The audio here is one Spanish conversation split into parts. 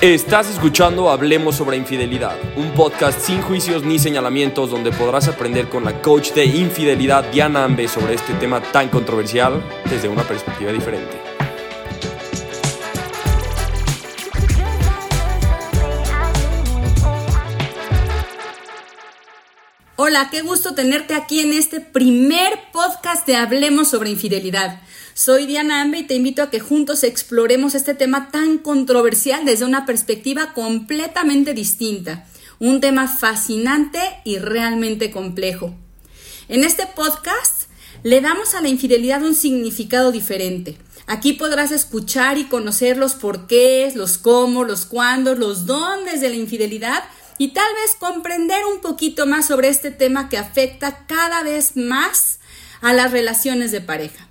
Estás escuchando Hablemos sobre Infidelidad, un podcast sin juicios ni señalamientos donde podrás aprender con la coach de infidelidad Diana Ambe sobre este tema tan controversial desde una perspectiva diferente. Hola, qué gusto tenerte aquí en este primer podcast de Hablemos sobre Infidelidad. Soy Diana Ambe y te invito a que juntos exploremos este tema tan controversial desde una perspectiva completamente distinta. Un tema fascinante y realmente complejo. En este podcast le damos a la infidelidad un significado diferente. Aquí podrás escuchar y conocer los porqués, los cómo, los cuándo, los dóndes de la infidelidad y tal vez comprender un poquito más sobre este tema que afecta cada vez más a las relaciones de pareja.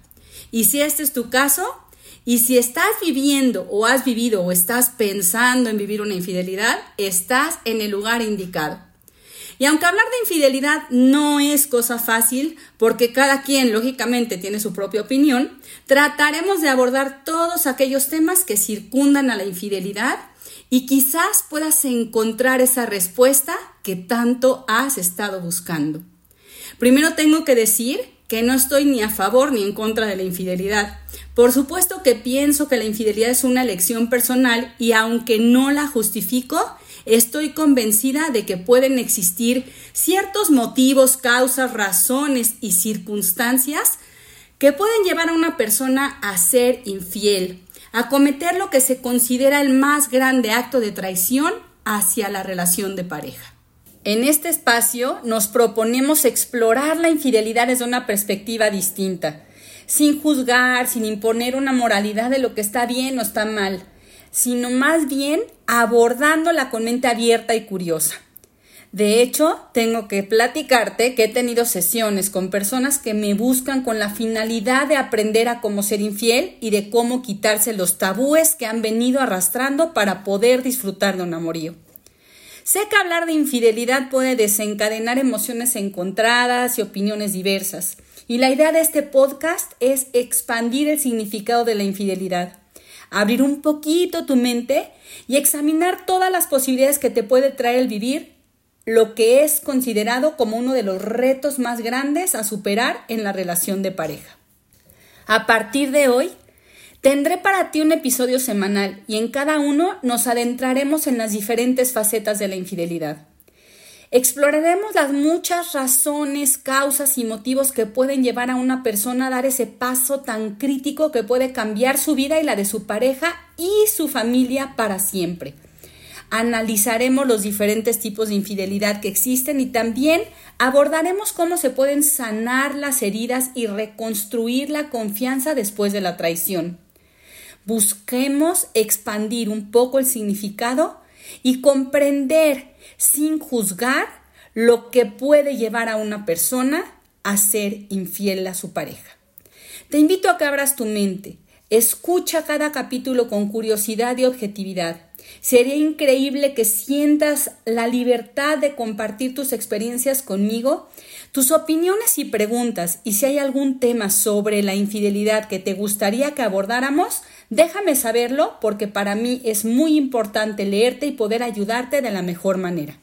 Y si este es tu caso, y si estás viviendo o has vivido o estás pensando en vivir una infidelidad, estás en el lugar indicado. Y aunque hablar de infidelidad no es cosa fácil, porque cada quien lógicamente tiene su propia opinión, trataremos de abordar todos aquellos temas que circundan a la infidelidad y quizás puedas encontrar esa respuesta que tanto has estado buscando. Primero tengo que decir que no estoy ni a favor ni en contra de la infidelidad. Por supuesto que pienso que la infidelidad es una elección personal y aunque no la justifico, estoy convencida de que pueden existir ciertos motivos, causas, razones y circunstancias que pueden llevar a una persona a ser infiel, a cometer lo que se considera el más grande acto de traición hacia la relación de pareja. En este espacio nos proponemos explorar la infidelidad desde una perspectiva distinta, sin juzgar, sin imponer una moralidad de lo que está bien o está mal, sino más bien abordándola con mente abierta y curiosa. De hecho, tengo que platicarte que he tenido sesiones con personas que me buscan con la finalidad de aprender a cómo ser infiel y de cómo quitarse los tabúes que han venido arrastrando para poder disfrutar de un amorío. Sé que hablar de infidelidad puede desencadenar emociones encontradas y opiniones diversas. Y la idea de este podcast es expandir el significado de la infidelidad, abrir un poquito tu mente y examinar todas las posibilidades que te puede traer el vivir lo que es considerado como uno de los retos más grandes a superar en la relación de pareja. A partir de hoy, Tendré para ti un episodio semanal y en cada uno nos adentraremos en las diferentes facetas de la infidelidad. Exploraremos las muchas razones, causas y motivos que pueden llevar a una persona a dar ese paso tan crítico que puede cambiar su vida y la de su pareja y su familia para siempre. Analizaremos los diferentes tipos de infidelidad que existen y también abordaremos cómo se pueden sanar las heridas y reconstruir la confianza después de la traición. Busquemos expandir un poco el significado y comprender sin juzgar lo que puede llevar a una persona a ser infiel a su pareja. Te invito a que abras tu mente, escucha cada capítulo con curiosidad y objetividad. Sería increíble que sientas la libertad de compartir tus experiencias conmigo tus opiniones y preguntas y si hay algún tema sobre la infidelidad que te gustaría que abordáramos, déjame saberlo porque para mí es muy importante leerte y poder ayudarte de la mejor manera.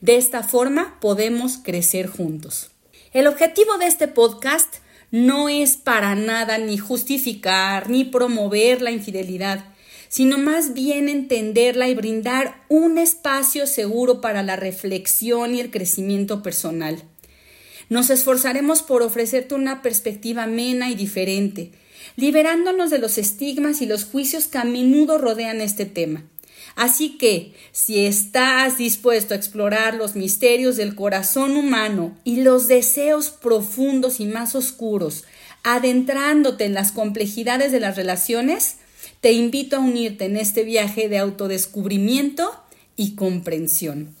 De esta forma podemos crecer juntos. El objetivo de este podcast no es para nada ni justificar ni promover la infidelidad, sino más bien entenderla y brindar un espacio seguro para la reflexión y el crecimiento personal. Nos esforzaremos por ofrecerte una perspectiva amena y diferente, liberándonos de los estigmas y los juicios que a menudo rodean este tema. Así que, si estás dispuesto a explorar los misterios del corazón humano y los deseos profundos y más oscuros, adentrándote en las complejidades de las relaciones, te invito a unirte en este viaje de autodescubrimiento y comprensión.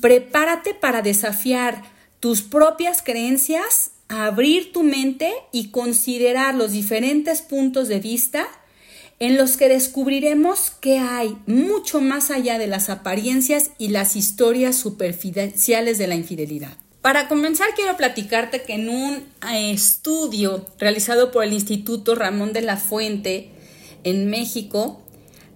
Prepárate para desafiar tus propias creencias, abrir tu mente y considerar los diferentes puntos de vista en los que descubriremos que hay mucho más allá de las apariencias y las historias superficiales de la infidelidad. Para comenzar, quiero platicarte que en un eh, estudio realizado por el Instituto Ramón de la Fuente en México,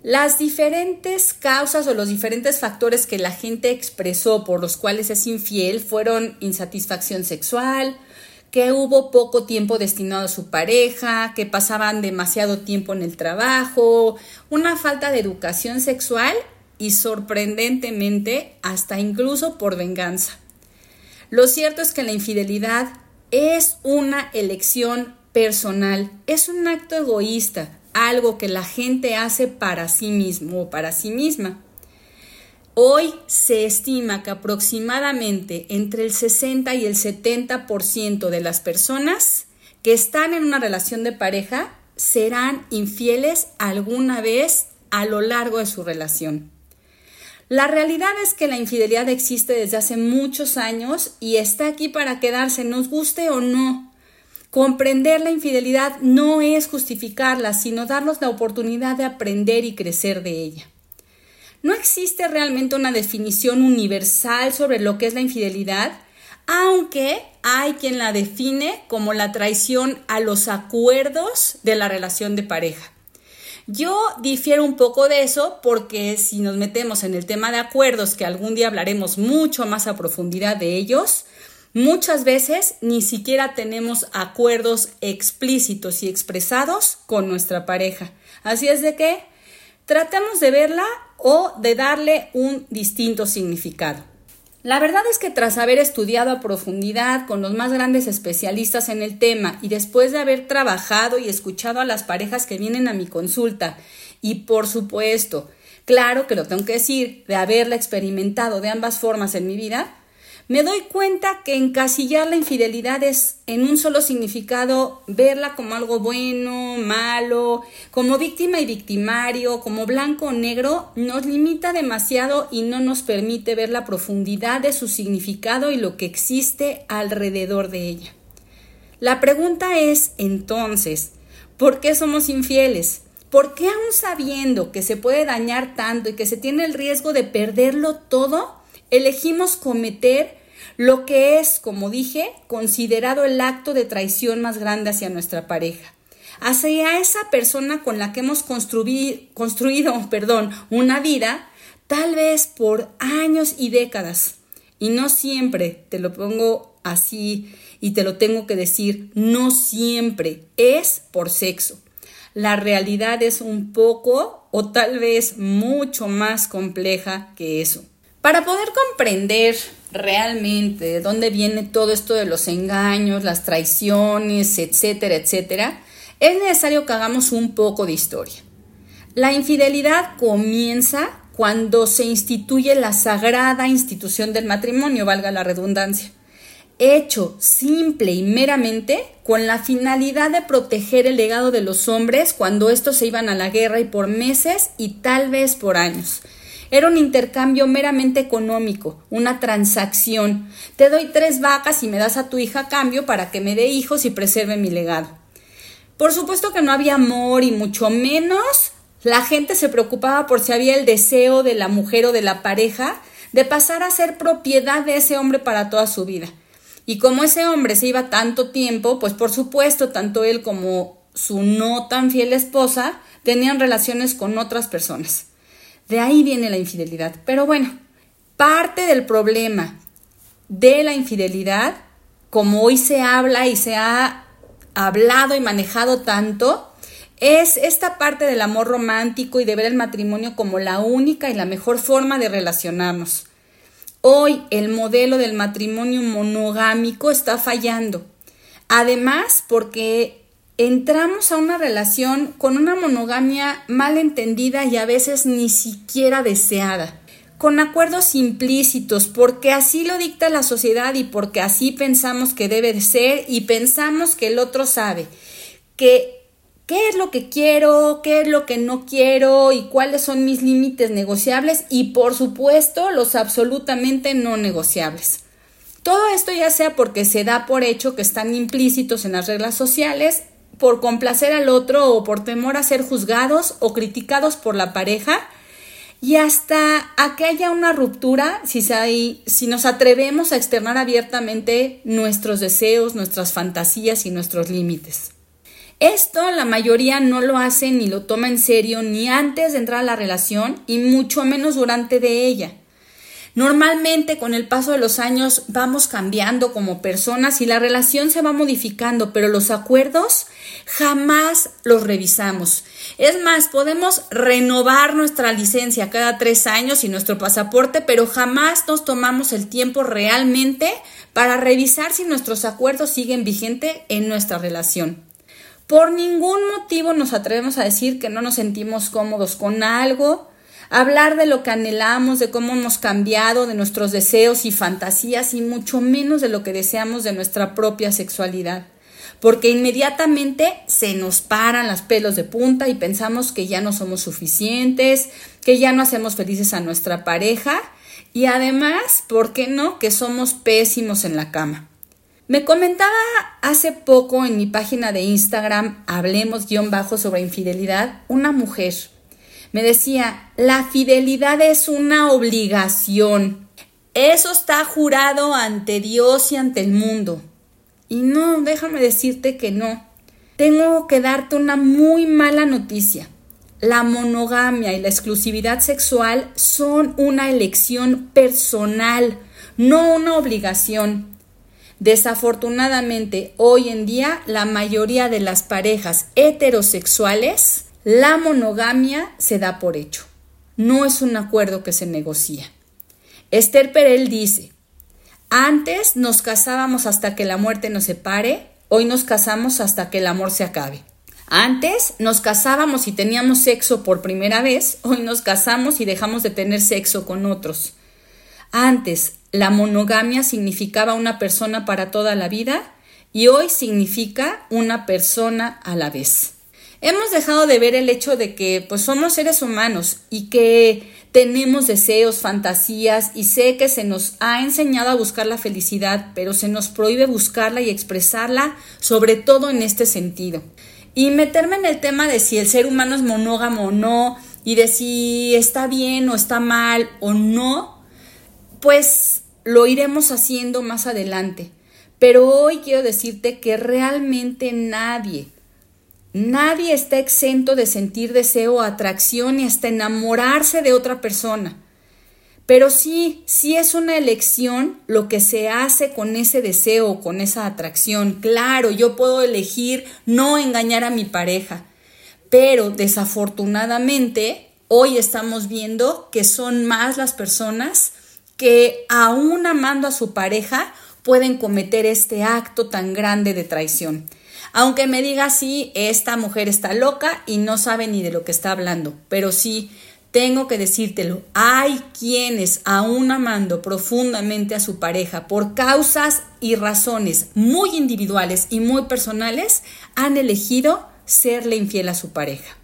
Las diferentes causas o los diferentes factores que la gente expresó por los cuales es infiel fueron insatisfacción sexual, que hubo poco tiempo destinado a su pareja, que pasaban demasiado tiempo en el trabajo, una falta de educación sexual y sorprendentemente hasta incluso por venganza. Lo cierto es que la infidelidad es una elección personal, es un acto egoísta, algo que la gente hace para sí mismo o para sí misma. Hoy se estima que aproximadamente entre el 60 y el 70% de las personas que están en una relación de pareja serán infieles alguna vez a lo largo de su relación. La realidad es que la infidelidad existe desde hace muchos años y está aquí para quedarse, nos guste o no. Comprender la infidelidad no es justificarla, sino darnos la oportunidad de aprender y crecer de ella. No existe realmente una definición universal sobre lo que es la infidelidad, aunque hay quien la define como la traición a los acuerdos de la relación de pareja. Yo difiero un poco de eso porque si nos metemos en el tema de acuerdos, que algún día hablaremos mucho más a profundidad de ellos, muchas veces ni siquiera tenemos acuerdos explícitos y expresados con nuestra pareja. Así es de que tratemos de verla o de darle un distinto significado. La verdad es que tras haber estudiado a profundidad con los más grandes especialistas en el tema y después de haber trabajado y escuchado a las parejas que vienen a mi consulta y por supuesto, claro que lo tengo que decir, de haberla experimentado de ambas formas en mi vida, me doy cuenta que encasillar la infidelidad es en un solo significado verla como algo bueno, malo, como víctima y victimario, como blanco o negro, nos limita demasiado y no nos permite ver la profundidad de su significado y lo que existe alrededor de ella. La pregunta es, entonces, ¿por qué somos infieles? ¿Por qué aún sabiendo que se puede dañar tanto y que se tiene el riesgo de perderlo todo, elegimos cometer lo que es, como dije, considerado el acto de traición más grande hacia nuestra pareja, hacia esa persona con la que hemos construido, perdón, una vida, tal vez por años y décadas. Y no siempre, te lo pongo así y te lo tengo que decir, no siempre es por sexo. La realidad es un poco o tal vez mucho más compleja que eso. Para poder comprender realmente de dónde viene todo esto de los engaños, las traiciones, etcétera, etcétera, es necesario que hagamos un poco de historia. La infidelidad comienza cuando se instituye la sagrada institución del matrimonio, valga la redundancia, hecho simple y meramente con la finalidad de proteger el legado de los hombres cuando estos se iban a la guerra y por meses y tal vez por años. Era un intercambio meramente económico, una transacción. Te doy tres vacas y me das a tu hija a cambio para que me dé hijos y preserve mi legado. Por supuesto que no había amor y mucho menos la gente se preocupaba por si había el deseo de la mujer o de la pareja de pasar a ser propiedad de ese hombre para toda su vida. Y como ese hombre se iba tanto tiempo, pues por supuesto, tanto él como su no tan fiel esposa tenían relaciones con otras personas. De ahí viene la infidelidad. Pero bueno, parte del problema de la infidelidad, como hoy se habla y se ha hablado y manejado tanto, es esta parte del amor romántico y de ver el matrimonio como la única y la mejor forma de relacionarnos. Hoy el modelo del matrimonio monogámico está fallando. Además, porque entramos a una relación con una monogamia mal entendida y a veces ni siquiera deseada, con acuerdos implícitos, porque así lo dicta la sociedad y porque así pensamos que debe de ser y pensamos que el otro sabe que qué es lo que quiero, qué es lo que no quiero y cuáles son mis límites negociables y por supuesto los absolutamente no negociables. Todo esto ya sea porque se da por hecho que están implícitos en las reglas sociales por complacer al otro o por temor a ser juzgados o criticados por la pareja y hasta a que haya una ruptura si, si nos atrevemos a externar abiertamente nuestros deseos, nuestras fantasías y nuestros límites. Esto la mayoría no lo hace ni lo toma en serio ni antes de entrar a la relación y mucho menos durante de ella. Normalmente con el paso de los años vamos cambiando como personas y la relación se va modificando, pero los acuerdos jamás los revisamos. Es más, podemos renovar nuestra licencia cada tres años y nuestro pasaporte, pero jamás nos tomamos el tiempo realmente para revisar si nuestros acuerdos siguen vigentes en nuestra relación. Por ningún motivo nos atrevemos a decir que no nos sentimos cómodos con algo, hablar de lo que anhelamos, de cómo hemos cambiado, de nuestros deseos y fantasías y mucho menos de lo que deseamos de nuestra propia sexualidad. Porque inmediatamente se nos paran las pelos de punta y pensamos que ya no somos suficientes, que ya no hacemos felices a nuestra pareja y además, ¿por qué no? Que somos pésimos en la cama. Me comentaba hace poco en mi página de Instagram, hablemos-bajo sobre infidelidad, una mujer me decía, la fidelidad es una obligación. Eso está jurado ante Dios y ante el mundo. Y no, déjame decirte que no. Tengo que darte una muy mala noticia. La monogamia y la exclusividad sexual son una elección personal, no una obligación. Desafortunadamente, hoy en día la mayoría de las parejas heterosexuales la monogamia se da por hecho. No es un acuerdo que se negocia. Esther Perel dice, antes nos casábamos hasta que la muerte nos separe, hoy nos casamos hasta que el amor se acabe. Antes nos casábamos y teníamos sexo por primera vez, hoy nos casamos y dejamos de tener sexo con otros. Antes la monogamia significaba una persona para toda la vida y hoy significa una persona a la vez. Hemos dejado de ver el hecho de que pues somos seres humanos y que tenemos deseos, fantasías y sé que se nos ha enseñado a buscar la felicidad, pero se nos prohíbe buscarla y expresarla, sobre todo en este sentido. Y meterme en el tema de si el ser humano es monógamo o no, y de si está bien o está mal o no, pues lo iremos haciendo más adelante. Pero hoy quiero decirte que realmente nadie, Nadie está exento de sentir deseo o atracción y hasta enamorarse de otra persona. Pero sí, sí es una elección lo que se hace con ese deseo con esa atracción. Claro, yo puedo elegir no engañar a mi pareja, pero desafortunadamente hoy estamos viendo que son más las personas que aún amando a su pareja pueden cometer este acto tan grande de traición. Aunque me diga sí, esta mujer está loca y no sabe ni de lo que está hablando, pero sí, tengo que decírtelo, hay quienes, aún amando profundamente a su pareja por causas y razones muy individuales y muy personales, han elegido serle infiel a su pareja.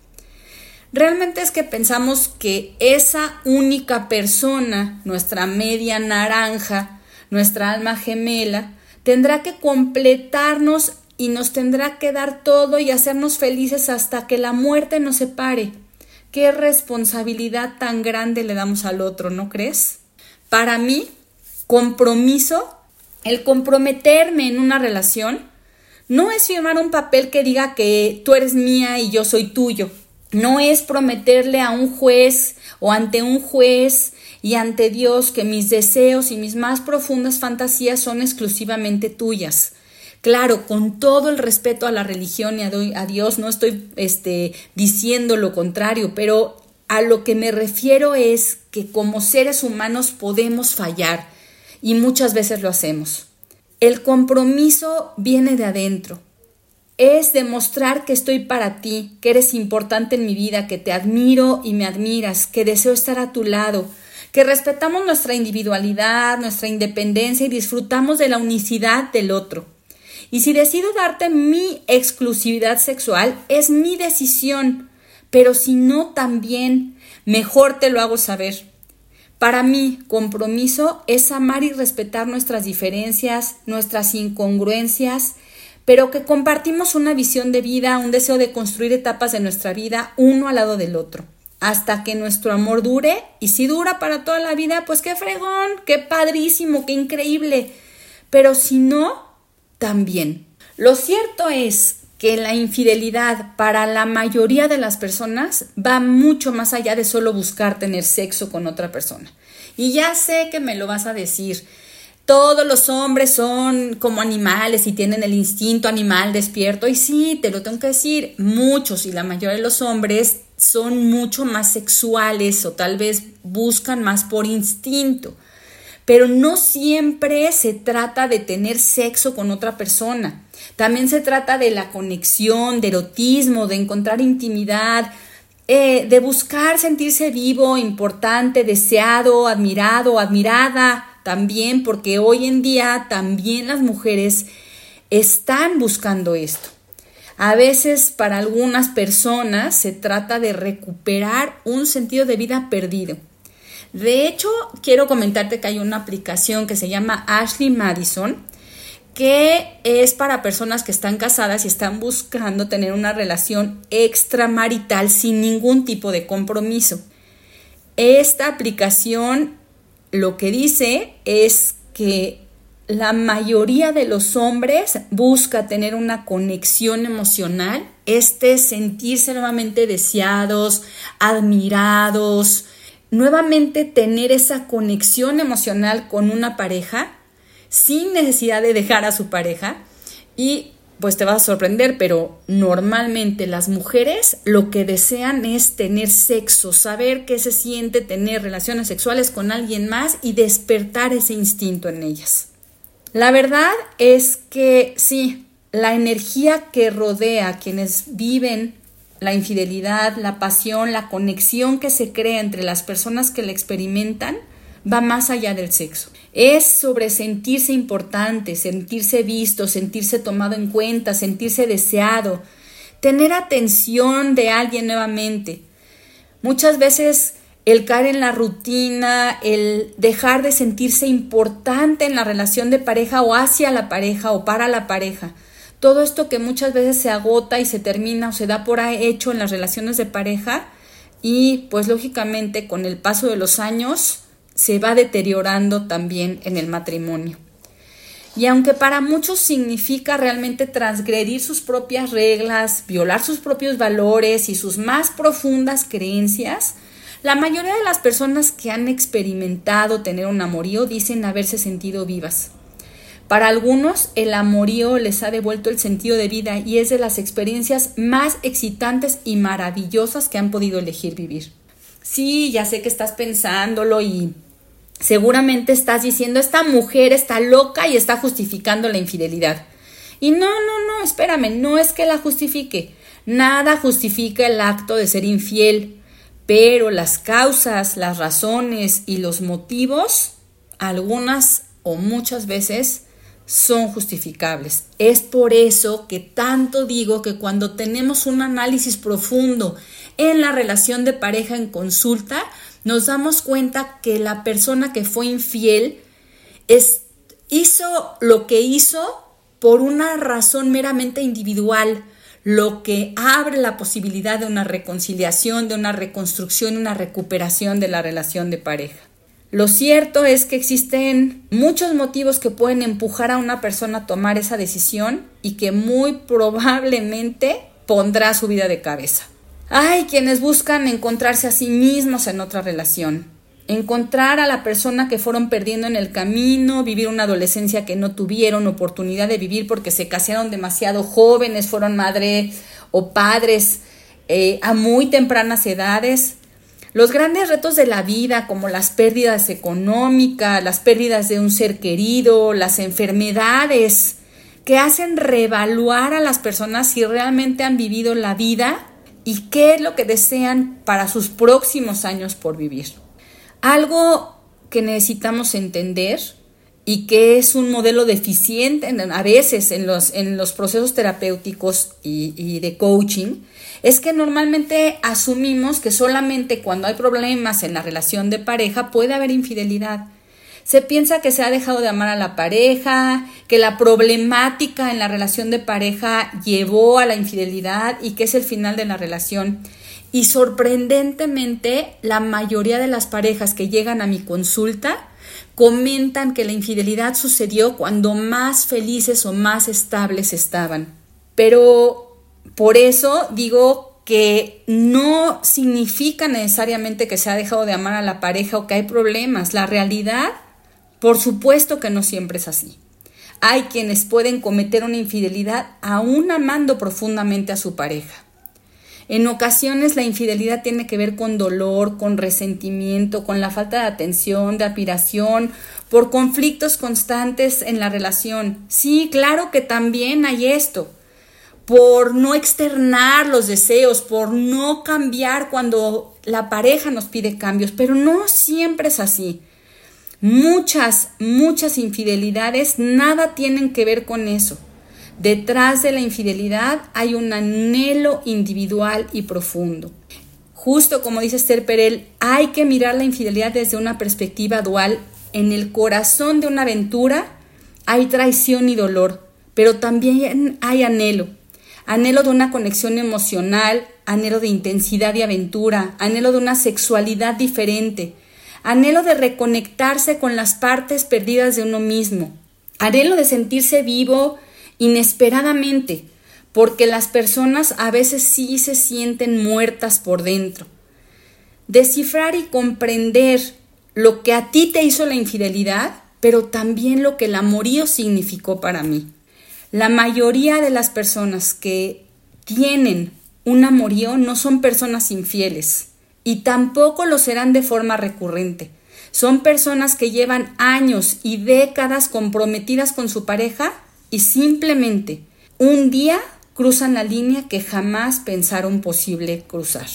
Realmente es que pensamos que esa única persona, nuestra media naranja, nuestra alma gemela, tendrá que completarnos y nos tendrá que dar todo y hacernos felices hasta que la muerte nos separe. Qué responsabilidad tan grande le damos al otro, ¿no crees? Para mí, compromiso, el comprometerme en una relación, no es firmar un papel que diga que tú eres mía y yo soy tuyo. No es prometerle a un juez o ante un juez y ante Dios que mis deseos y mis más profundas fantasías son exclusivamente tuyas. Claro, con todo el respeto a la religión y a Dios, no estoy este, diciendo lo contrario, pero a lo que me refiero es que como seres humanos podemos fallar y muchas veces lo hacemos. El compromiso viene de adentro. Es demostrar que estoy para ti, que eres importante en mi vida, que te admiro y me admiras, que deseo estar a tu lado, que respetamos nuestra individualidad, nuestra independencia y disfrutamos de la unicidad del otro. Y si decido darte mi exclusividad sexual, es mi decisión. Pero si no, también, mejor te lo hago saber. Para mí, compromiso es amar y respetar nuestras diferencias, nuestras incongruencias, pero que compartimos una visión de vida, un deseo de construir etapas de nuestra vida uno al lado del otro, hasta que nuestro amor dure, y si dura para toda la vida, pues qué fregón, qué padrísimo, qué increíble, pero si no, también. Lo cierto es que la infidelidad para la mayoría de las personas va mucho más allá de solo buscar tener sexo con otra persona. Y ya sé que me lo vas a decir. Todos los hombres son como animales y tienen el instinto animal despierto. Y sí, te lo tengo que decir, muchos y la mayoría de los hombres son mucho más sexuales o tal vez buscan más por instinto. Pero no siempre se trata de tener sexo con otra persona. También se trata de la conexión, de erotismo, de encontrar intimidad, eh, de buscar sentirse vivo, importante, deseado, admirado, admirada también, porque hoy en día también las mujeres están buscando esto. A veces para algunas personas se trata de recuperar un sentido de vida perdido. De hecho, quiero comentarte que hay una aplicación que se llama Ashley Madison, que es para personas que están casadas y están buscando tener una relación extramarital sin ningún tipo de compromiso. Esta aplicación lo que dice es que la mayoría de los hombres busca tener una conexión emocional, este sentirse nuevamente deseados, admirados, nuevamente tener esa conexión emocional con una pareja sin necesidad de dejar a su pareja y pues te vas a sorprender, pero normalmente las mujeres lo que desean es tener sexo, saber qué se siente tener relaciones sexuales con alguien más y despertar ese instinto en ellas. La verdad es que sí, la energía que rodea a quienes viven la infidelidad, la pasión, la conexión que se crea entre las personas que la experimentan, va más allá del sexo. Es sobre sentirse importante, sentirse visto, sentirse tomado en cuenta, sentirse deseado, tener atención de alguien nuevamente. Muchas veces el caer en la rutina, el dejar de sentirse importante en la relación de pareja o hacia la pareja o para la pareja. Todo esto que muchas veces se agota y se termina o se da por hecho en las relaciones de pareja y pues lógicamente con el paso de los años se va deteriorando también en el matrimonio. Y aunque para muchos significa realmente transgredir sus propias reglas, violar sus propios valores y sus más profundas creencias, la mayoría de las personas que han experimentado tener un amorío dicen haberse sentido vivas. Para algunos, el amorío les ha devuelto el sentido de vida y es de las experiencias más excitantes y maravillosas que han podido elegir vivir. Sí, ya sé que estás pensándolo y seguramente estás diciendo, esta mujer está loca y está justificando la infidelidad. Y no, no, no, espérame, no es que la justifique. Nada justifica el acto de ser infiel, pero las causas, las razones y los motivos, algunas o muchas veces, son justificables. Es por eso que tanto digo que cuando tenemos un análisis profundo en la relación de pareja en consulta, nos damos cuenta que la persona que fue infiel es, hizo lo que hizo por una razón meramente individual, lo que abre la posibilidad de una reconciliación, de una reconstrucción, una recuperación de la relación de pareja. Lo cierto es que existen muchos motivos que pueden empujar a una persona a tomar esa decisión y que muy probablemente pondrá su vida de cabeza. Hay quienes buscan encontrarse a sí mismos en otra relación, encontrar a la persona que fueron perdiendo en el camino, vivir una adolescencia que no tuvieron oportunidad de vivir porque se casaron demasiado jóvenes, fueron madre o padres eh, a muy tempranas edades. Los grandes retos de la vida, como las pérdidas económicas, las pérdidas de un ser querido, las enfermedades, que hacen reevaluar a las personas si realmente han vivido la vida y qué es lo que desean para sus próximos años por vivir. Algo que necesitamos entender y que es un modelo deficiente a veces en los, en los procesos terapéuticos y, y de coaching, es que normalmente asumimos que solamente cuando hay problemas en la relación de pareja puede haber infidelidad. Se piensa que se ha dejado de amar a la pareja, que la problemática en la relación de pareja llevó a la infidelidad y que es el final de la relación. Y sorprendentemente, la mayoría de las parejas que llegan a mi consulta comentan que la infidelidad sucedió cuando más felices o más estables estaban. Pero por eso digo que no significa necesariamente que se ha dejado de amar a la pareja o que hay problemas. La realidad, por supuesto que no siempre es así. Hay quienes pueden cometer una infidelidad aún amando profundamente a su pareja. En ocasiones la infidelidad tiene que ver con dolor, con resentimiento, con la falta de atención, de admiración, por conflictos constantes en la relación. Sí, claro que también hay esto. Por no externar los deseos, por no cambiar cuando la pareja nos pide cambios, pero no siempre es así. Muchas, muchas infidelidades nada tienen que ver con eso. Detrás de la infidelidad hay un anhelo individual y profundo. Justo como dice Esther Perel, hay que mirar la infidelidad desde una perspectiva dual. En el corazón de una aventura hay traición y dolor, pero también hay anhelo. Anhelo de una conexión emocional, anhelo de intensidad y aventura, anhelo de una sexualidad diferente, anhelo de reconectarse con las partes perdidas de uno mismo, anhelo de sentirse vivo inesperadamente, porque las personas a veces sí se sienten muertas por dentro. Descifrar y comprender lo que a ti te hizo la infidelidad, pero también lo que el amorío significó para mí. La mayoría de las personas que tienen un amorío no son personas infieles y tampoco lo serán de forma recurrente. Son personas que llevan años y décadas comprometidas con su pareja y simplemente un día cruzan la línea que jamás pensaron posible cruzar.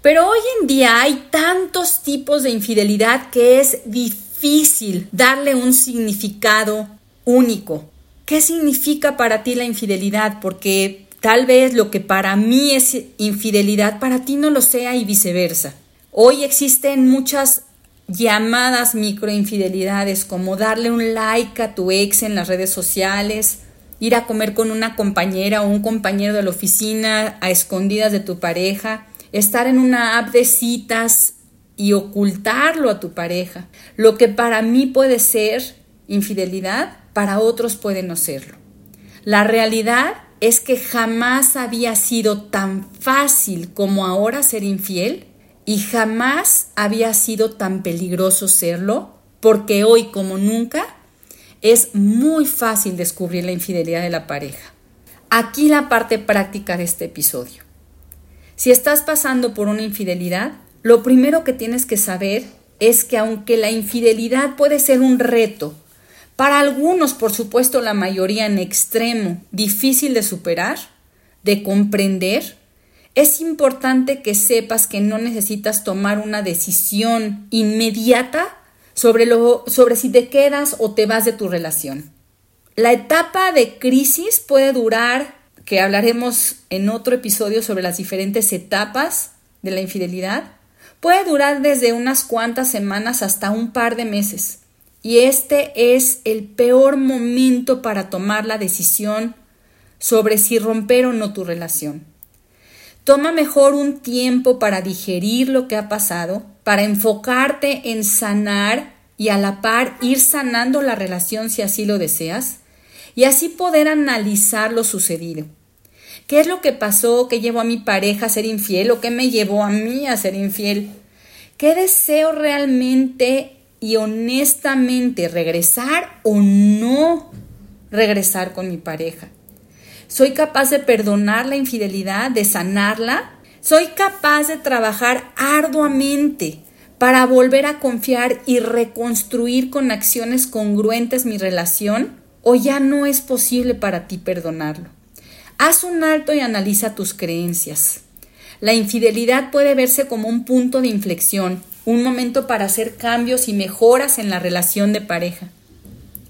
Pero hoy en día hay tantos tipos de infidelidad que es difícil darle un significado único. ¿Qué significa para ti la infidelidad? Porque tal vez lo que para mí es infidelidad para ti no lo sea y viceversa. Hoy existen muchas llamadas microinfidelidades como darle un like a tu ex en las redes sociales, ir a comer con una compañera o un compañero de la oficina a escondidas de tu pareja, estar en una app de citas y ocultarlo a tu pareja. Lo que para mí puede ser infidelidad, para otros puede no serlo. La realidad es que jamás había sido tan fácil como ahora ser infiel y jamás había sido tan peligroso serlo, porque hoy como nunca es muy fácil descubrir la infidelidad de la pareja. Aquí la parte práctica de este episodio. Si estás pasando por una infidelidad, lo primero que tienes que saber es que aunque la infidelidad puede ser un reto, para algunos, por supuesto, la mayoría en extremo, difícil de superar, de comprender, es importante que sepas que no necesitas tomar una decisión inmediata sobre, lo, sobre si te quedas o te vas de tu relación. La etapa de crisis puede durar, que hablaremos en otro episodio sobre las diferentes etapas de la infidelidad, puede durar desde unas cuantas semanas hasta un par de meses. Y este es el peor momento para tomar la decisión sobre si romper o no tu relación. Toma mejor un tiempo para digerir lo que ha pasado, para enfocarte en sanar y a la par ir sanando la relación si así lo deseas, y así poder analizar lo sucedido. ¿Qué es lo que pasó que llevó a mi pareja a ser infiel o qué me llevó a mí a ser infiel? ¿Qué deseo realmente y honestamente regresar o no regresar con mi pareja? Soy capaz de perdonar la infidelidad, de sanarla. Soy capaz de trabajar arduamente para volver a confiar y reconstruir con acciones congruentes mi relación. ¿O ya no es posible para ti perdonarlo? Haz un alto y analiza tus creencias. La infidelidad puede verse como un punto de inflexión, un momento para hacer cambios y mejoras en la relación de pareja.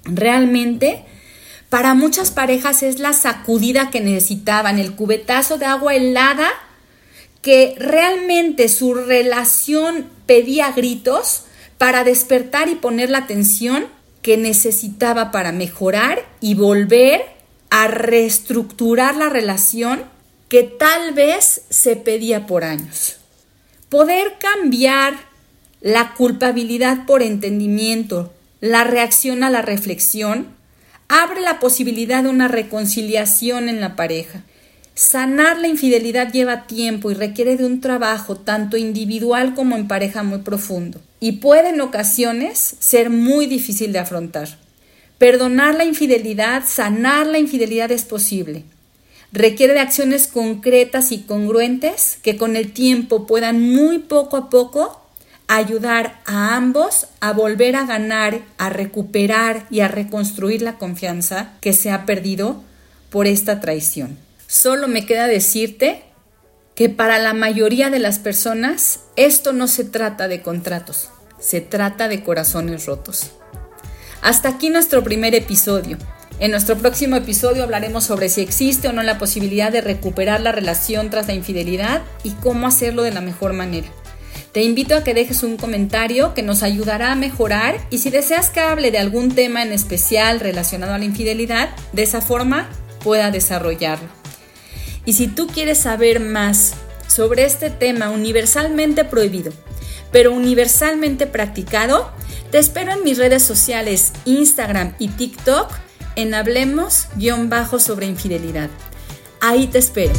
Realmente, para muchas parejas es la sacudida que necesitaban, el cubetazo de agua helada que realmente su relación pedía gritos para despertar y poner la atención que necesitaba para mejorar y volver a reestructurar la relación que tal vez se pedía por años. Poder cambiar la culpabilidad por entendimiento, la reacción a la reflexión, abre la posibilidad de una reconciliación en la pareja. Sanar la infidelidad lleva tiempo y requiere de un trabajo tanto individual como en pareja muy profundo y puede en ocasiones ser muy difícil de afrontar. Perdonar la infidelidad, sanar la infidelidad es posible. Requiere de acciones concretas y congruentes que con el tiempo puedan muy poco a poco ayudar a ambos a volver a ganar, a recuperar y a reconstruir la confianza que se ha perdido por esta traición. Solo me queda decirte que para la mayoría de las personas esto no se trata de contratos, se trata de corazones rotos. Hasta aquí nuestro primer episodio. En nuestro próximo episodio hablaremos sobre si existe o no la posibilidad de recuperar la relación tras la infidelidad y cómo hacerlo de la mejor manera. Te invito a que dejes un comentario que nos ayudará a mejorar y si deseas que hable de algún tema en especial relacionado a la infidelidad, de esa forma pueda desarrollarlo. Y si tú quieres saber más sobre este tema universalmente prohibido, pero universalmente practicado, te espero en mis redes sociales Instagram y TikTok en Hablemos-sobre infidelidad. Ahí te espero.